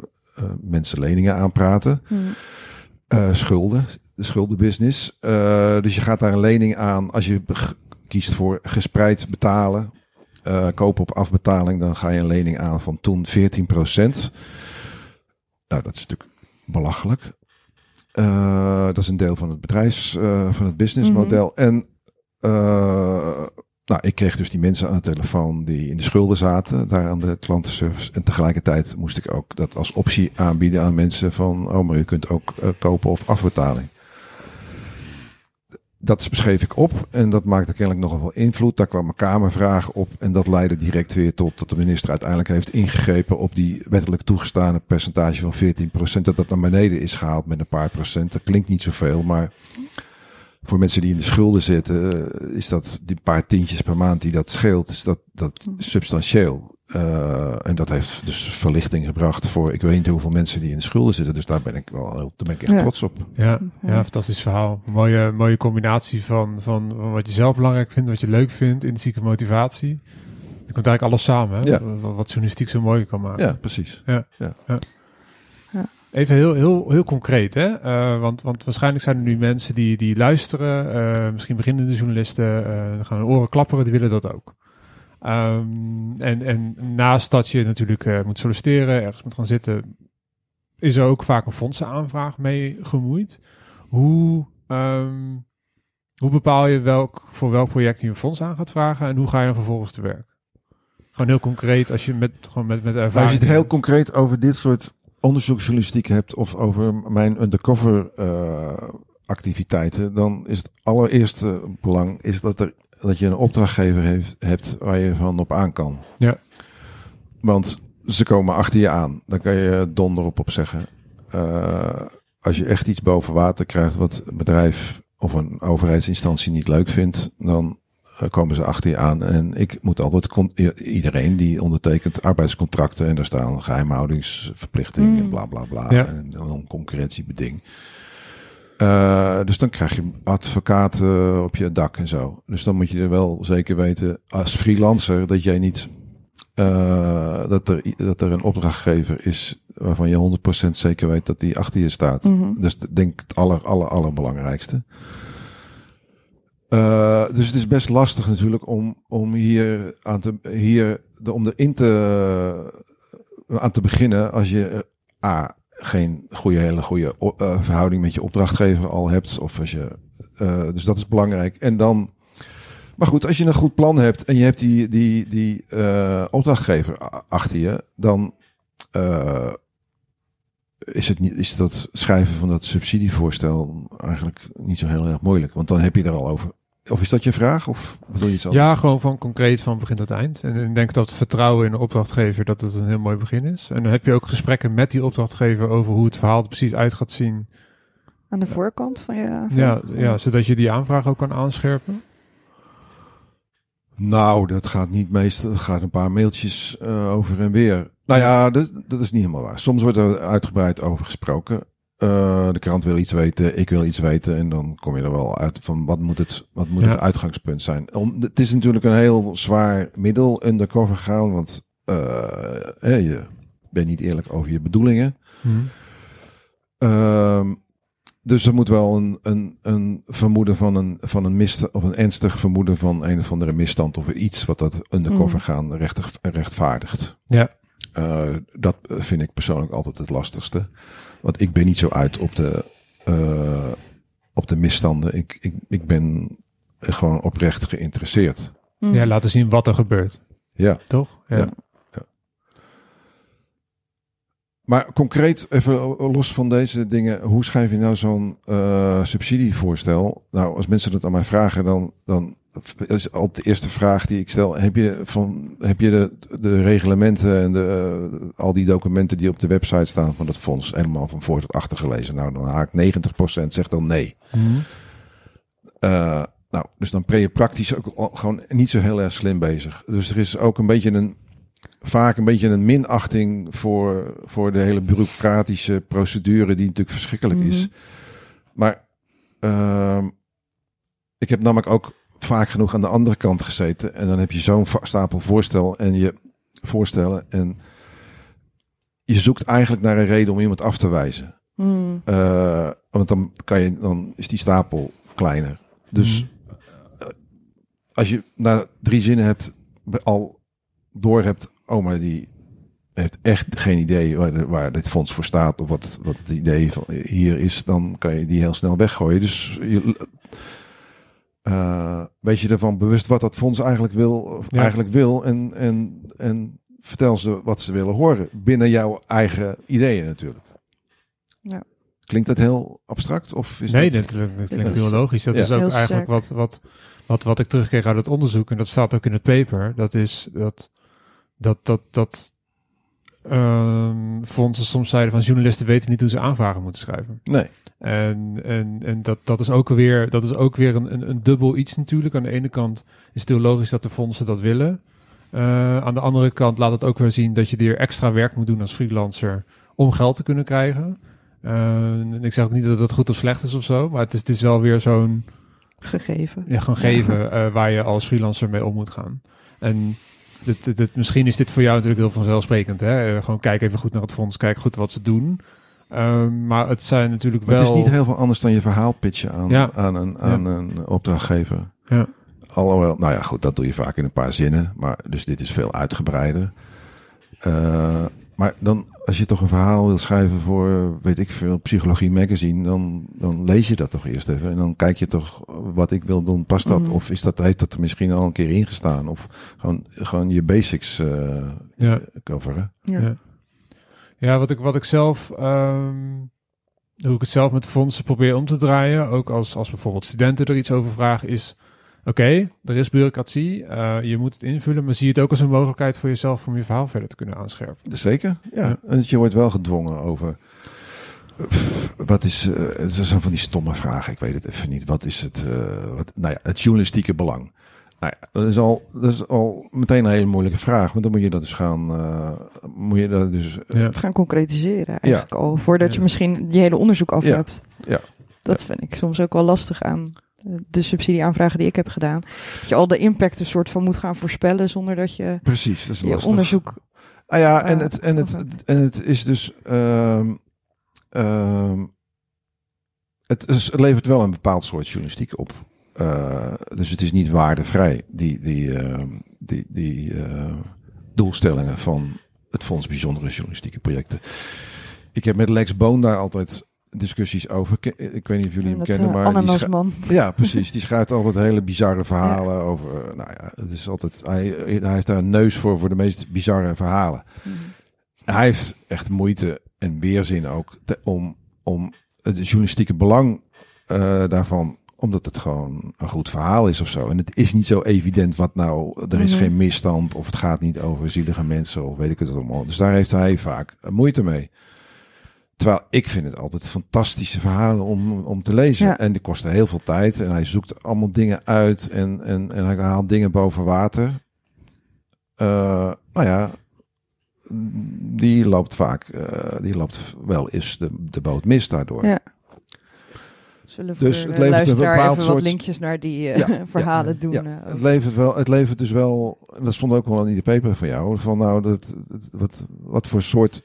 mensen leningen aanpraten. Eh, schulden, de schuldenbusiness. Dus je gaat daar een lening aan als je kiest voor gespreid betalen. kopen op afbetaling, dan ga je een lening aan van toen 14%. Nou, dat is natuurlijk belachelijk. Dat is een deel van het bedrijfs, van het businessmodel. En eh, nou, ik kreeg dus die mensen aan de telefoon die in de schulden zaten, daar aan de klantenservice. En tegelijkertijd moest ik ook dat als optie aanbieden aan mensen van, oh, maar u kunt ook eh, kopen of afbetaling. dat beschreef ik op en dat maakte kennelijk nogal wel invloed. Daar kwam een Kamervraag op en dat leidde direct weer tot dat de minister uiteindelijk heeft ingegrepen op die wettelijk toegestane percentage van 14%. Dat dat naar beneden is gehaald met een paar procent. Dat klinkt niet zoveel, maar voor mensen die in de schulden zitten, eh, is dat die paar tientjes per maand die dat scheelt, is dat, dat substantieel. Uh, en dat heeft dus verlichting gebracht voor ik weet niet hoeveel mensen die in de schulden zitten. Dus daar ben ik wel heel, daar ben ik echt Ja. trots op. Ja, ja, fantastisch verhaal. Mooie, mooie combinatie van, van, van wat je zelf belangrijk vindt, wat je leuk vindt, intrinsieke motivatie. Er komt eigenlijk alles samen, hè? Ja. Wat, wat journalistiek zo mooi kan maken. Ja, precies. Even heel, heel, heel concreet, hè? Eh, want, want waarschijnlijk zijn er nu mensen die, die luisteren, eh, misschien beginnende journalisten, eh gaan hun oren klapperen, die willen dat ook. Ehm, en, en naast dat je natuurlijk moet solliciteren, ergens moet gaan zitten, is er ook vaak een fondsenaanvraag mee gemoeid. Hoe, ehm, hoe bepaal je welk, voor welk project je een fonds aan gaat vragen en hoe ga je dan vervolgens te werk? Gewoon heel concreet, als je met, gewoon met, met Maar ervaring... als je het heel concreet over dit soort onderzoeksjournalistiek hebt of over mijn undercover eh, activiteiten, dan is het allereerste belang is dat, er, dat je een opdrachtgever heeft, hebt waar je van op aan kan. Ja. Want ze komen achter je aan. Dan kan je donder op op zeggen. Eh, als je echt iets boven water krijgt wat een bedrijf of een overheidsinstantie niet leuk vindt, dan komen ze achter je aan. En ik moet altijd, iedereen die ondertekent arbeidscontracten en daar staan geheimhoudingsverplichtingen en Mm. bla bla bla. Ja. En dan concurrentiebeding. Eh, dus dan krijg je advocaten op je dak en zo. Dus dan moet je er wel zeker weten als freelancer dat jij niet eh, dat, er, dat er een opdrachtgever is waarvan je 100% zeker weet dat die achter je staat. Mhm. Dus denk het aller, aller, allerbelangrijkste. Eh, dus het is best lastig natuurlijk om, om hier aan te, hier, de, om erin te, aan te beginnen als je eh, A, geen goede, hele goede eh, verhouding met je opdrachtgever al hebt. Of als je, dus dat is belangrijk. En dan, maar goed, als je een goed plan hebt en je hebt die, die, die opdrachtgever achter je, dan is, het niet, is dat schrijven van dat subsidievoorstel eigenlijk niet zo heel erg moeilijk. Want dan heb je er al over. Of is dat je vraag? Of bedoel je iets anders? Ja, gewoon van concreet van begin tot eind. En ik denk dat vertrouwen in de opdrachtgever dat het een heel mooi begin is. En dan heb je ook gesprekken met die opdrachtgever over hoe het verhaal er precies uit gaat zien. Aan de voorkant van je... Ja, ja, zodat je die aanvraag ook kan aanscherpen. Nou, dat gaat niet meestal. Dat gaat een paar mailtjes eh, over en weer. Nou ja, dat, dat is niet helemaal waar. Soms wordt er uitgebreid over gesproken. Eh, de krant wil iets weten, ik wil iets weten. En dan kom je er wel uit van wat moet het, wat moet Ja. het uitgangspunt zijn. Om, het is natuurlijk een heel zwaar middel undercover gaan. Want eh, je bent niet eerlijk over je bedoelingen. Ehm, dus er moet wel een, een, een vermoeden van een, van een misstand, of een ernstig vermoeden van een of andere misstand of iets wat dat undercover Mm. gaan recht, rechtvaardigt. Ja. Eh, dat vind ik persoonlijk altijd het lastigste. Want ik ben niet zo uit op de, eh, op de misstanden. Ik, ik, ik ben gewoon oprecht geïnteresseerd. Ja, laten zien wat er gebeurt. Ja. Toch? Ja. Maar concreet, even los van deze dingen, hoe schrijf je nou zo'n eh, subsidievoorstel? Nou, als mensen dat aan mij vragen, dan, dan is altijd de eerste vraag die ik stel: heb je, van, heb je de, de reglementen en de, eh, al die documenten die op de website staan van het fonds helemaal van voor tot achter gelezen? Nou, dan haak 90% zegt dan nee. Eh, nou, dus dan ben je praktisch ook al gewoon niet zo heel erg slim bezig. Dus er is ook een beetje een, vaak een beetje een minachting voor, voor de hele bureaucratische procedure, die natuurlijk verschrikkelijk is. Mhm. Maar ehm, ik heb namelijk ook vaak genoeg aan de andere kant gezeten. En dan heb je zo'n stapel voorstel en je voorstellen. En je zoekt eigenlijk naar een reden om iemand af te wijzen. Mm. Eh, want dan, kan je, dan is die stapel kleiner. Dus Mhm. eh, als je na drie zinnen hebt, al door hebt, oh maar die heeft echt geen idee waar, de- waar dit fonds voor staat of wat, wat het idee van hier is, dan kan je die heel snel weggooien. Dus je, eh, wees je ervan bewust wat dat fonds eigenlijk wil, of Ja. eigenlijk wil en, en, en vertel ze wat ze willen horen binnen jouw eigen ideeën natuurlijk. Klinkt dat heel abstract? Of is nee, dat... dat, dat, dat klinkt dat heel is- logisch. Dat ja. is ook Heel eigenlijk sterk. wat, wat, wat, wat ik terugkreeg uit het onderzoek. En dat staat ook in het paper. Dat is dat, dat, dat, dat ehm, fondsen soms zeiden van journalisten weten niet hoe ze aanvragen moeten schrijven. Nee. En, en, en dat, dat is ook weer, dat is ook weer een, een, een dubbel iets natuurlijk. Aan de ene kant is het heel logisch dat de fondsen dat willen. Eh, aan de andere kant laat het ook weer zien dat je er extra werk moet doen als freelancer om geld te kunnen krijgen. Eh, en ik zeg ook niet dat het goed of slecht is of zo, maar het is, het is wel weer zo'n Gegeven. ja, gewoon geven eh, waar je als freelancer mee om moet gaan. En dit, dit, dit- misschien is dit voor jou natuurlijk heel vanzelfsprekend. Hè? Eh, gewoon kijk even goed naar het fonds, kijk goed wat ze doen. Ehm, maar het zijn natuurlijk Maar wel... het is niet heel veel anders dan je verhaal pitchen aan, Ja. aan, een, aan een opdrachtgever. Ja. Alhoewel, nou ja, goed, dat doe je vaak in een paar zinnen. Maar dus dit is veel uitgebreider. Eh, maar dan, als je toch een verhaal wil schrijven voor, weet ik veel, Psychologie Magazine, dan, dan lees je dat toch eerst even. En dan kijk je toch wat ik wil doen, past dat? Mhm. Of is dat, heeft dat er misschien al een keer ingestaan? Of gewoon, gewoon je basics eh Ja. coveren. Ja. Ja. Ja, wat ik, wat ik zelf, ehm, hoe ik het zelf met fondsen probeer om te draaien, ook als, als bijvoorbeeld studenten er iets over vragen, is: oké, er is bureaucratie, eh, je moet het invullen, maar zie het ook als een mogelijkheid voor jezelf om je verhaal verder te kunnen aanscherpen. Zeker, ja. Ja. En je wordt wel gedwongen over. pff, Wat is. eh, het zijn van die stomme vragen, ik weet het even niet. Wat is het. eh, wat, nou ja, het journalistieke belang. Nou ja, dat is, al, dat is al meteen een hele moeilijke vraag. Want dan moet je dat dus gaan. eh, moet je dat dus. Ja. Gaan concretiseren eigenlijk al. Voordat je Ja. misschien je hele onderzoek af Ja. hebt. Ja. Dat vind ik soms ook wel lastig aan de subsidieaanvragen die ik heb gedaan. Dat je al de impact een soort van moet gaan voorspellen zonder dat je Precies, dat is je lastig. onderzoek... Ah ja, en eh, het, en het, en het is dus. ehm, ehm, het, is, het levert wel een bepaald soort journalistiek op. Eh, dus het is niet waardevrij, die, die, ehm, die, die eh, doelstellingen van het Fonds Bijzondere Journalistieke Projecten. Ik heb met Lex Boon daar altijd discussies over. Ik weet niet of jullie hem kennen, eh, maar die ja, precies. Die schrijft altijd hele bizarre verhalen over. eh, Nou ja, het is altijd. Hij, hij heeft daar een neus voor voor de meest bizarre verhalen. Mhm. Hij heeft echt moeite en weerzin ook te- om, om het journalistieke belang eh, daarvan, omdat het gewoon een goed verhaal is of zo. En het is niet zo evident wat nou, er is Mhm. geen misstand of het gaat niet over zielige mensen of weet ik het allemaal. Dus daar heeft hij vaak moeite mee. Terwijl ik vind het altijd fantastische verhalen om, om te lezen. Ja. En die kosten heel veel tijd. En hij zoekt allemaal dingen uit. En, en, en hij haalt dingen boven water. Eh, nou ja, die loopt vaak, eh, die loopt wel eens de, de boot mis daardoor. Ja. Zullen Dus het levert een bepaald soort- linkjes naar die eh, Ja, verhalen ja, doen. Ja, eh, het, levert wel, het levert dus wel, en dat stond ook wel in die paper van jou, van nou, dat, dat- wat, wat voor soort...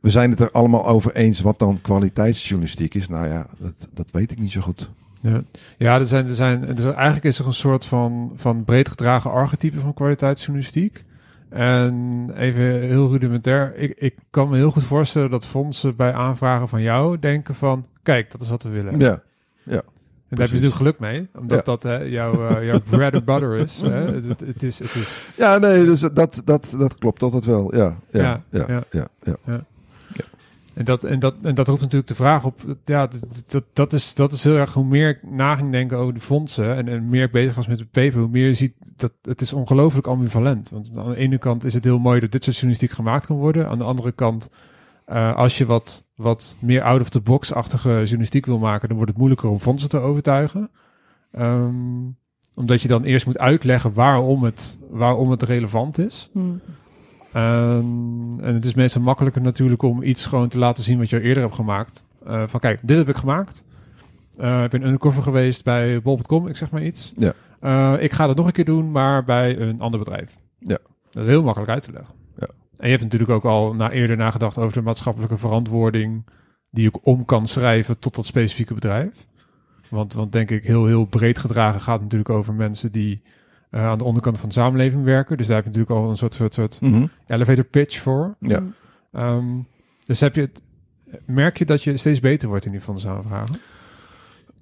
We zijn het er allemaal over eens wat dan kwaliteitsjournalistiek is. Nou ja, dat, dat weet ik niet zo goed. Ja, ja er zijn, er zijn, er eigenlijk is er een soort van, van breed gedragen archetype van kwaliteitsjournalistiek. En even heel rudimentair, ik, ik kan me heel goed voorstellen dat fondsen bij aanvragen van jou denken van, kijk, dat is wat we willen. Ja, en daar heb je natuurlijk geluk mee, omdat Ja. dat hè, jouw, eh, jouw bread and butter is. Hè? Het is, het is ja nee, dus dat, dat, dat klopt altijd wel. Ja, ja, Ja, ja, ja. ja. En dat, en, dat, en dat roept natuurlijk de vraag op. Ja, dat, dat, dat, is, dat is heel erg hoe meer ik na ging denken over de fondsen. En, en meer ik bezig was met de paper, hoe meer je ziet dat het is ongelooflijk ambivalent. Want aan de ene kant is het heel mooi dat dit soort journalistiek gemaakt kan worden. Aan de andere kant, eh, als je wat, wat meer out-of-the-box-achtige journalistiek wil maken, dan wordt het moeilijker om fondsen te overtuigen. Ehm, omdat je dan eerst moet uitleggen waarom het, waarom het relevant is. hmm. Ehm, en het is meestal makkelijker natuurlijk om iets gewoon te laten zien wat je eerder hebt gemaakt. Eh, van kijk, dit heb ik gemaakt. Eh, ik ben undercover geweest bij bol.com, ik zeg maar iets. Ja. Eh, ik ga dat nog een keer doen, maar bij een ander bedrijf. Ja. Dat is heel makkelijk uit te leggen. Ja. En je hebt natuurlijk ook al na, eerder nagedacht over de maatschappelijke verantwoording die ook om kan schrijven tot dat specifieke bedrijf. Want, want denk ik heel, heel breed gedragen gaat natuurlijk over mensen die eh, aan de onderkant van de samenleving werken. Dus daar heb je natuurlijk al een soort, soort, soort Mhm. elevator pitch voor. Ja. Ehm, dus heb je het, merk je dat je steeds beter wordt in die fondsaanvragen?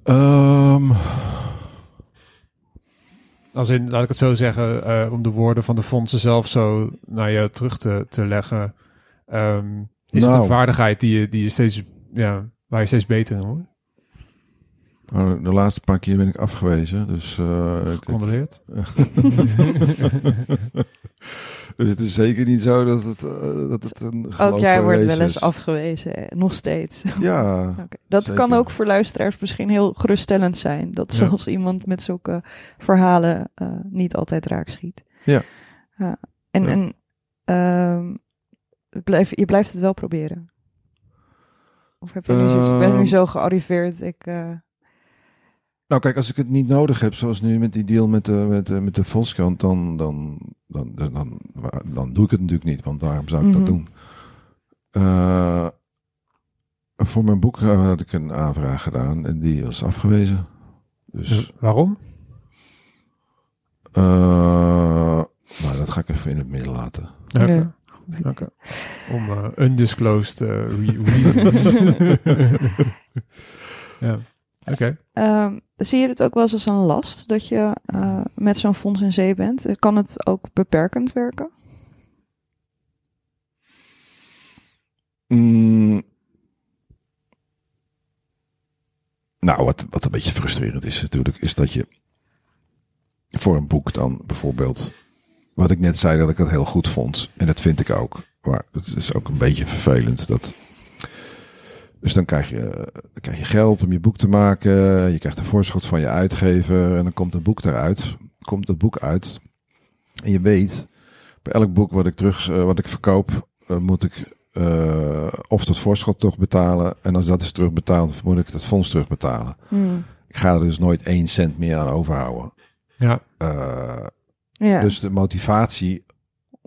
Ehm, Als in, laat ik het zo zeggen, eh, om de woorden van de fondsen zelf zo naar je terug te, te leggen. ehm, is het Nou. een vaardigheid die je, die je steeds ja, waar je steeds beter in wordt? Nou, de laatste paar keer ben ik afgewezen. Dus, uh, Gecondoleerd. dus het is zeker niet zo dat het, uh, dat het een Ook jij wordt wel eens afgewezen, eh, nog steeds. Ja. okay. Dat zeker. kan ook voor luisteraars misschien heel geruststellend zijn. Dat ja. zelfs iemand met zulke verhalen uh, niet altijd raak schiet. Ja. en ja. en uh, blijf, je blijft het wel proberen. Of heb je nu zoiets, ik ben nu zo gearriveerd, ik... Uh... Nou kijk, als ik het niet nodig heb, zoals nu met die deal met de, met de, met de Volkskrant, dan, dan, dan, dan, dan, dan doe ik het natuurlijk niet, want waarom zou ik Mhm. dat doen? Uh, voor mijn boek had ik een aanvraag gedaan en die was afgewezen. Dus, Waarom? uh, nou, dat ga ik even in het midden laten. Oké. Ja. Oké. Om uh, undisclosed uh, re reasons. ja, oké. Um, zie je het ook wel eens als een last dat je uh, met zo'n fonds in zee bent? Kan het ook beperkend werken? Mm. Nou, wat, wat een beetje frustrerend is natuurlijk, is dat je voor een boek dan bijvoorbeeld, wat ik net zei dat ik dat heel goed vond, en dat vind ik ook, maar het is ook een beetje vervelend dat. Dus dan krijg, je, dan krijg je geld om je boek te maken, je krijgt een voorschot van je uitgever en dan komt het boek eruit, komt het boek uit. En je weet, bij elk boek wat ik terug, uh, wat ik verkoop, uh, moet ik uh, of dat voorschot terugbetalen. En als dat is terugbetaald, moet ik het fonds terugbetalen. Hmm. Ik ga er dus nooit één cent meer aan overhouden. Ja. Uh, ja. Dus de motivatie,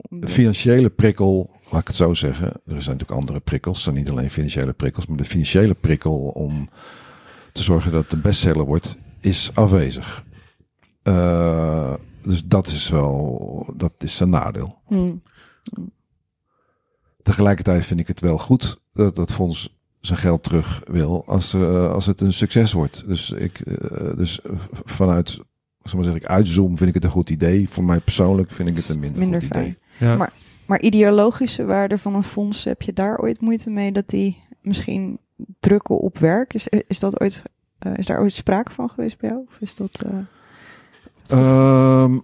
de financiële prikkel, laat ik het zo zeggen. Er zijn natuurlijk andere prikkels, dan niet alleen financiële prikkels, maar de financiële prikkel om te zorgen dat het een bestseller wordt, is afwezig. Uh, dus dat is wel, dat is een nadeel. Hmm. Tegelijkertijd vind ik het wel goed dat dat fonds zijn geld terug wil als, uh, als het een succes wordt. Dus, ik, uh, dus vanuit, zal maar zeggen, ik uitzoom vind ik het een goed idee. Voor mij persoonlijk vind ik het een minder, minder goed fijn. idee. Ja. Maar, maar ideologische waarde van een fonds, heb je daar ooit moeite mee dat die misschien drukken op werk? Is, is, dat ooit, uh, is daar ooit sprake van geweest bij jou? Of is dat... Um,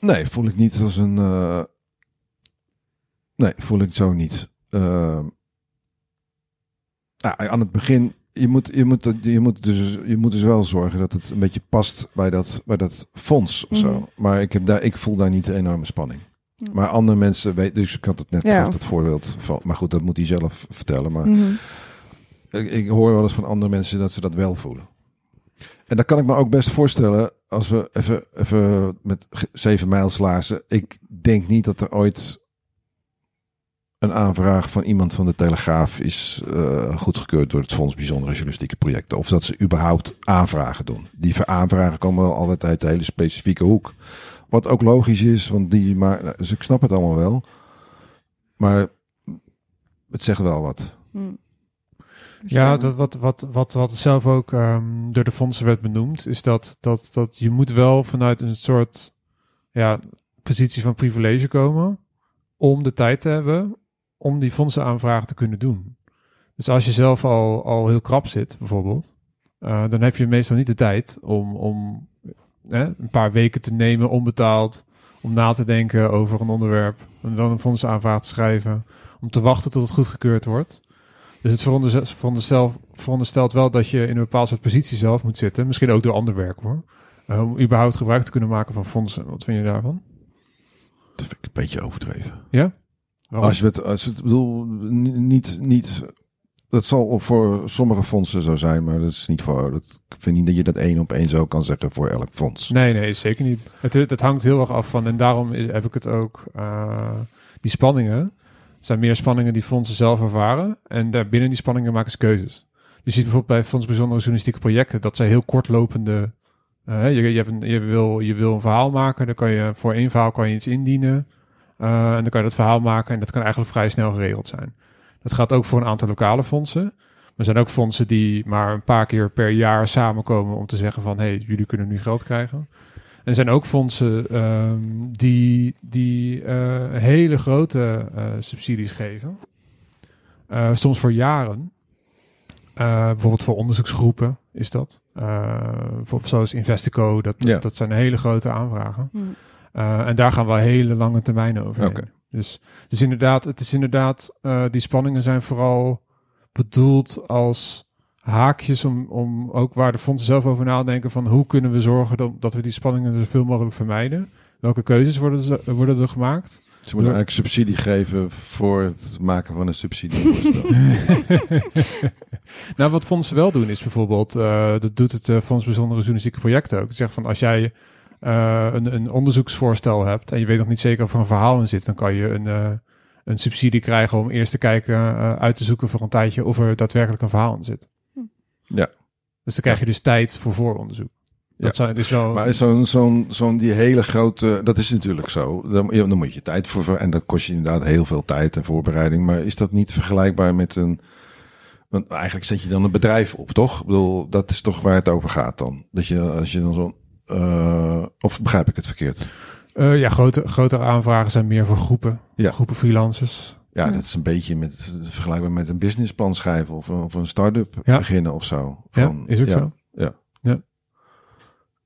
nee, voel ik niet als een... Uh, Nee, voel ik zo niet. Nou, aan het begin, je moet, je, moet, je, moet dus, je moet dus wel zorgen dat het een beetje past bij dat, bij dat fonds of zo. Mhm. Maar ik, heb daar, ik voel daar niet de enorme spanning. Maar andere mensen weten, dus ik had het net Ja. het voorbeeld van, maar goed, dat moet hij zelf vertellen. Maar Mhm. ik, ik hoor wel eens van andere mensen dat ze dat wel voelen. En dat kan ik me ook best voorstellen als we even, even met zeven mijls lazen. Ik denk niet dat er ooit een aanvraag van iemand van de Telegraaf is uh, goedgekeurd door het Fonds Bijzondere Journalistieke Projecten. Of dat ze überhaupt aanvragen doen. Die aanvragen komen wel altijd uit de hele specifieke hoek. Wat ook logisch is, want die maar, dus ik snap het allemaal wel. Maar het zegt wel wat. Hmm. Ja, dat wat, wat, wat, wat zelf ook um, door de fondsen werd benoemd, is dat, dat, dat je moet wel vanuit een soort ja, positie van privilege komen om de tijd te hebben om die fondsenaanvraag te kunnen doen. Dus als je zelf al, al heel krap zit, bijvoorbeeld, uh, dan heb je meestal niet de tijd om, om eh, een paar weken te nemen onbetaald, om na te denken over een onderwerp, en dan een fondsenaanvraag te schrijven, om te wachten tot het goedgekeurd wordt. Dus het veronderstel, veronderstelt wel dat je in een bepaald soort positie zelf moet zitten. Misschien ook door ander werk hoor. Uh, om überhaupt gebruik te kunnen maken van fondsen. Wat vind je daarvan? Dat vind ik een beetje overdreven. Ja? Waarom? Als je het, als het bedoel, niet, niet, dat zal voor sommige fondsen zo zijn, maar dat is niet voor, dat, ik vind niet dat je dat één op één zo kan zeggen voor elk fonds. Nee, nee, zeker niet. Het, hangt heel erg af van, en daarom is, heb ik het ook, uh, die spanningen, zijn meer spanningen die fondsen zelf ervaren. En daarbinnen die spanningen maken ze keuzes. Je ziet bijvoorbeeld bij Fonds Bijzondere Journalistieke Projecten dat zij heel kortlopende. Uh, je, je, wil, je wil een verhaal maken, dan kan je voor één verhaal kan je iets indienen. Uh, en dan kan je dat verhaal maken en dat kan eigenlijk vrij snel geregeld zijn. Dat gaat ook voor een aantal lokale fondsen. Maar er zijn ook fondsen die maar een paar keer per jaar samenkomen om te zeggen van hé, hey, jullie kunnen nu geld krijgen. En er zijn ook fondsen um, die, die uh, hele grote uh, subsidies geven. Uh, soms voor jaren. Eh, bijvoorbeeld voor onderzoeksgroepen is dat. Uh, zoals Investico, dat, Ja. dat zijn hele grote aanvragen. Hm. Eh, en daar gaan we hele lange termijnen over. Oké. Dus het is inderdaad, het is inderdaad eh, die spanningen zijn vooral bedoeld als haakjes om, om ook waar de fondsen zelf over nadenken van hoe kunnen we zorgen dat, dat we die spanningen zoveel mogelijk vermijden. Welke keuzes worden, ze- worden er gemaakt? Ze moeten eigenlijk subsidie geven voor het maken van een subsidievoorstel. nou, wat fondsen wel doen is bijvoorbeeld, eh, dat doet het eh, Fonds Bijzondere Journalistieke Projecten ook. Zeg van als jij eh, een, een onderzoeksvoorstel hebt en je weet nog niet zeker of er een verhaal in zit, dan kan je een, eh, een subsidie krijgen om eerst te kijken, eh, uit te zoeken voor een tijdje of er daadwerkelijk een verhaal in zit. Ja. Dus dan krijg je dus tijd voor vooronderzoek. Dat zijn dus wel. Maar zo'n zo'n zo'n die hele grote, dat is natuurlijk zo. Dan, ja, dan moet je tijd voor, en dat kost je inderdaad heel veel tijd en voorbereiding. Maar is dat niet vergelijkbaar met een, want eigenlijk zet je dan een bedrijf op, toch? Ik bedoel, dat is toch waar het over gaat dan. Dat je, als je dan zo'n, eh, of begrijp ik het verkeerd? Eh, ja, grote, grotere aanvragen zijn meer voor groepen, Ja. groepen freelancers. Ja, Ja. dat is een beetje met, vergelijkbaar met een businessplan schrijven of, een- of een start-up Ja. beginnen of zo. Ja, is ook ja. zo.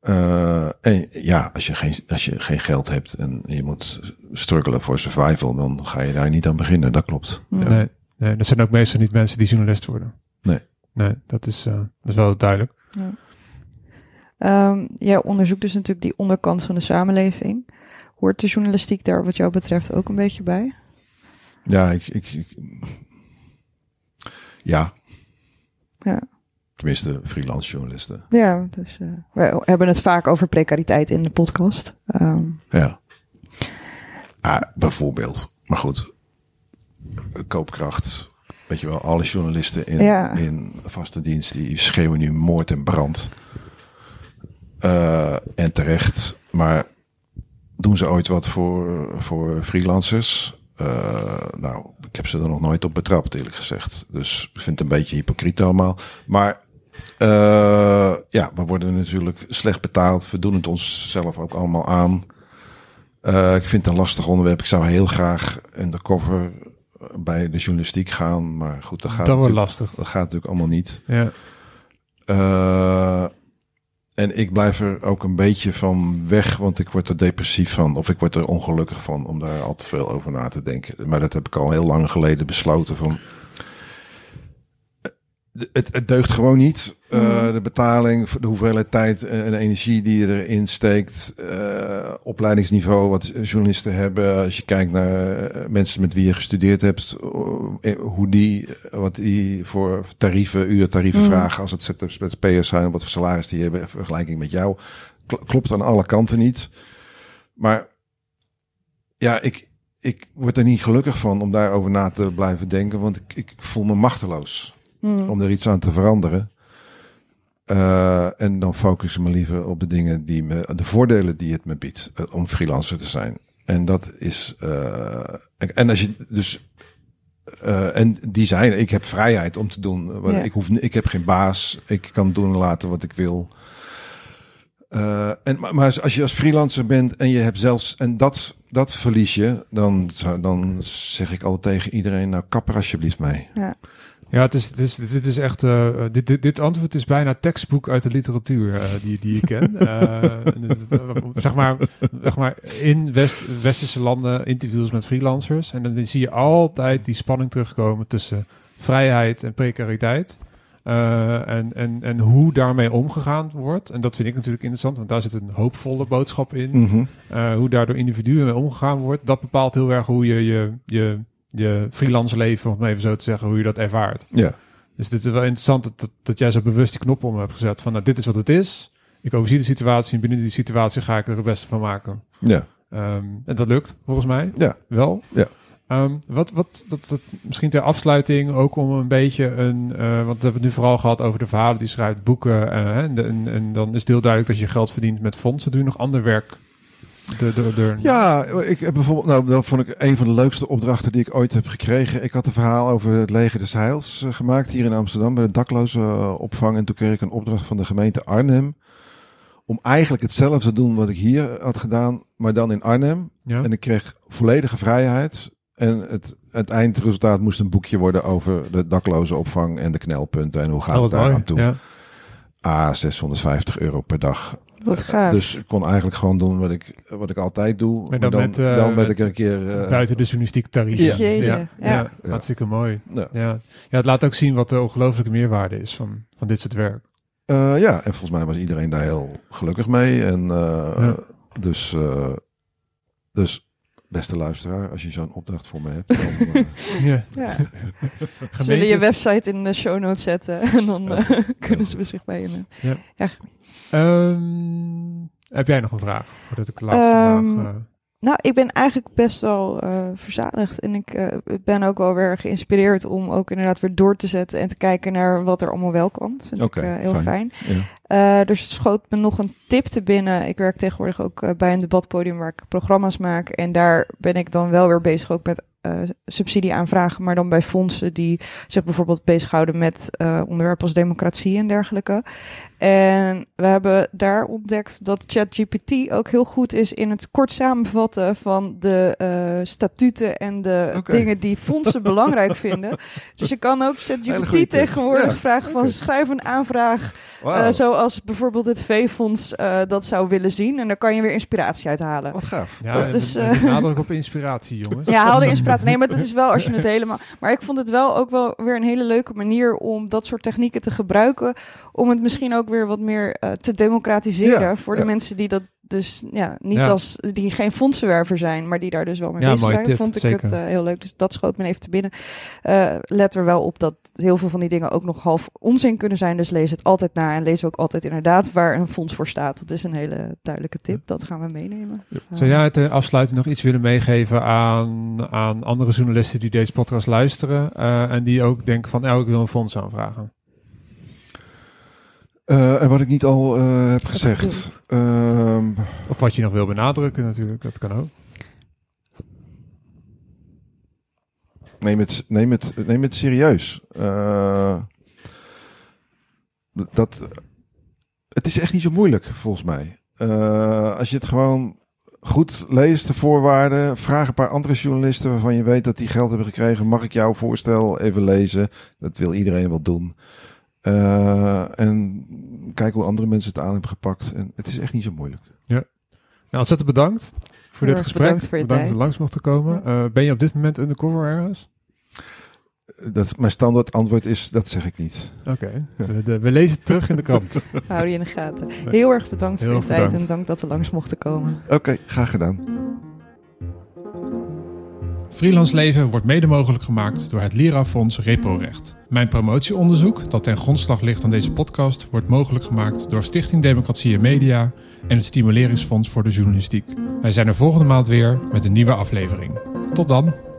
Eh, en ja, als je, geen, als je geen geld hebt en je moet struggelen voor survival, dan ga je daar niet aan beginnen. Dat klopt. Ja. Nee, nee, dat zijn ook meestal niet mensen die journalist worden. Nee. Nee, dat is, eh, dat is wel duidelijk. Ehm, jij onderzoekt dus natuurlijk die onderkant van de samenleving. Hoort de journalistiek daar wat jou betreft ook een beetje bij? Ja, ik, ik, ik- ja. Ja. Tenminste, freelance journalisten. Ja, dus, eh, we hebben het vaak over precariteit in de podcast. Ehm, Ja. Ah, bijvoorbeeld. Maar goed, koopkracht. Weet je wel, alle journalisten in, Ja. in vaste dienst die schreeuwen nu moord en brand. Eh, en terecht. Maar doen ze ooit wat voor, voor freelancers? Eh, nou, ik heb ze er nog nooit op betrapt, eerlijk gezegd. Dus ik vind het een beetje hypocriet allemaal. Maar eh, ja, we worden natuurlijk slecht betaald. We doen het ons zelf ook allemaal aan. Ik vind het een lastig onderwerp. Ik zou heel graag undercover bij de journalistiek gaan. Maar goed, dat gaat, dat wordt lastig. dat gaat natuurlijk allemaal niet. Ja. En ik blijf er ook een beetje van weg, want ik word er depressief van. Of ik word er ongelukkig van om daar al te veel over na te denken. Maar dat heb ik al heel lang geleden besloten van... Het, het deugt gewoon niet. Eh, de betaling, de hoeveelheid tijd en energie die je erin steekt. eh, opleidingsniveau wat journalisten hebben. Als je kijkt naar eh, mensen met wie je gestudeerd hebt. hoe die, wat die voor tarieven, uurtarieven Mm. vragen. Als het ZZP'ers met PS zijn. Wat voor salaris die hebben in vergelijking met jou. Kl- Klopt aan alle kanten niet. Maar ja, ik, ik word er niet gelukkig van om daarover na te blijven denken. Want ik, ik voel me machteloos hm. om er iets aan te veranderen. Eh, en dan focus ik me liever op de dingen die me, de voordelen die het me biedt eh, om freelancer te zijn. En dat is, eh, en als je dus, en die zijn, ik heb vrijheid om te doen. wat. Ik hoef, ik heb geen baas. Ik kan doen en laten wat ik wil. En, maar, maar als je als freelancer bent en je hebt zelfs, en dat, dat verlies je, dan, dan zeg ik altijd tegen iedereen, nou kap er alsjeblieft mee. Ja, het is, het is, dit is echt. eh, dit, dit, dit antwoord is bijna tekstboek uit de literatuur eh, die, die ik ken. Eh, eh, zeg, maar, zeg maar in West, westerse landen interviews met freelancers. En dan zie je altijd die spanning terugkomen tussen vrijheid en precariteit. Eh, en, en, en hoe daarmee omgegaan wordt. En dat vind ik natuurlijk interessant, want daar zit een hoopvolle boodschap in. Mhm. Eh, hoe daar door individuen mee omgegaan wordt, dat bepaalt heel erg hoe je je, je, je freelance leven, om even zo te zeggen, hoe je dat ervaart. Ja. Dus dit is wel interessant dat, dat, dat jij zo bewust die knop om hebt gezet van nou, dit is wat het is. Ik overzie de situatie en binnen die situatie ga ik er het beste van maken. Ja. Ehm, en dat lukt volgens mij Ja. wel. Ja. Ehm, wat, wat, dat, dat, misschien ter afsluiting ook om een beetje een, eh, want we hebben het nu vooral gehad over de verhalen die schrijft, boeken. eh, en, de- en, en dan is het heel duidelijk dat je geld verdient met fondsen. Doe je nog ander werk? De, de, de, Ja, ik heb bijvoorbeeld, nou, dat vond ik een van de leukste opdrachten die ik ooit heb gekregen. Ik had een verhaal over het leger des Heils eh, gemaakt hier in Amsterdam bij de dakloze opvang. En toen kreeg ik een opdracht van de gemeente Arnhem om eigenlijk hetzelfde te doen wat ik hier had gedaan, maar dan in Arnhem. Ja? En ik kreeg volledige vrijheid. En het, het eindresultaat moest een boekje worden over de dakloze opvang en de knelpunten en hoe gaat Oh, het daar mooi. aan toe. Ja. Ah, 650 euro per dag. Wat gaaf. Dus ik kon eigenlijk gewoon doen wat ik, wat ik altijd doe. Maar dan dan, met, eh, dan ben met ik er een keer... eh, Buiten de journalistiek tarief. Ja. Ja. ja. Ja, hartstikke mooi. ja. Ja. ja, het laat ook zien wat de ongelooflijke meerwaarde is van, van dit soort werk. Eh, ja, en volgens mij was iedereen daar heel gelukkig mee. En eh, Ja. dus, eh, dus, beste luisteraar, als je zo'n opdracht voor me hebt, dan, eh, Ja. Ja. Zullen je website in de show notes zetten en dan Ja, eh, kunnen Ja, ze zich bij je nemen. Ehm, heb jij nog een vraag? Voordat ik de laatste Ehm, vraag... Nou, ik ben eigenlijk best wel eh, verzadigd. En ik eh, ben ook wel weer geïnspireerd om ook inderdaad weer door te zetten en te kijken naar wat er allemaal wel kan. Dat vind ik eh, heel fijn. fijn. ja. Dus het schoot me nog een tip te binnen. Ik werk tegenwoordig ook bij een debatpodium waar ik programma's maak. En daar ben ik dan wel weer bezig ook met subsidieaanvragen, maar dan bij fondsen die zich bijvoorbeeld bezighouden met onderwerpen als democratie en dergelijke. En we hebben daar ontdekt dat ChatGPT ook heel goed is in het kort samenvatten van de eh, statuten en de dingen die fondsen belangrijk vinden. Dus je kan ook ChatGPT tegenwoordig Ja, vragen van schrijf een aanvraag eh, zoals bijvoorbeeld het V-fonds eh, dat zou willen zien. En daar kan je weer inspiratie uit halen. wat gaaf. ja, dat is, eh, nadruk op inspiratie, jongens. Ja, haal de inspiratie. Nee, maar dat is wel als je het helemaal. Maar ik vond het wel ook wel weer een hele leuke manier om dat soort technieken te gebruiken. Om het misschien ook weer wat meer eh, te democratiseren Ja, voor ja. de mensen die dat dus ja, niet Ja. als die geen fondsenwerver zijn, maar die daar dus wel mee Ja, bezig zijn. tip, vond ik zeker. het eh, heel leuk. Dus dat schoot me even te binnen. Eh, let er wel op dat heel veel van die dingen ook nog half onzin kunnen zijn. Dus lees het altijd na en lees ook altijd inderdaad waar een fonds voor staat. Dat is een hele duidelijke tip. Dat gaan we meenemen. Zou jij het afsluiten nog iets willen meegeven aan, aan andere journalisten die deze podcast luisteren eh, en die ook denken van, oh, ik wil een fonds aanvragen? Eh, en wat ik niet al eh, heb gezegd. Ehm, Of wat je nog wil benadrukken natuurlijk, dat kan ook. neem, het, neem, het, neem het serieus. Eh, dat, het is echt niet zo moeilijk, volgens mij. Eh, als je het gewoon goed leest, de voorwaarden. Vraag een paar andere journalisten waarvan je weet dat die geld hebben gekregen. Mag ik jouw voorstel even lezen? Dat wil iedereen wel doen. Eh, en kijk hoe andere mensen het aan hebben gepakt. En het is echt niet zo moeilijk. Nou, ontzettend bedankt voor Heel dit gesprek. bedankt voor je dat je langs mocht komen. Eh, ben je op dit moment undercover ergens? Dat, mijn standaard antwoord is, dat zeg ik niet. Oké, we, we lezen het terug in de krant. Hou die in de gaten. Heel erg bedankt Heel voor je tijd bedankt. en dank dat we langs mochten komen. Oké, graag gedaan. Freelance Leven wordt mede mogelijk gemaakt door het Lira-fonds Reprorecht. Mijn promotieonderzoek, dat ten grondslag ligt aan deze podcast, wordt mogelijk gemaakt door Stichting Democratie en Media en het Stimuleringsfonds voor de Journalistiek. Wij zijn er volgende maand weer met een nieuwe aflevering. Tot dan!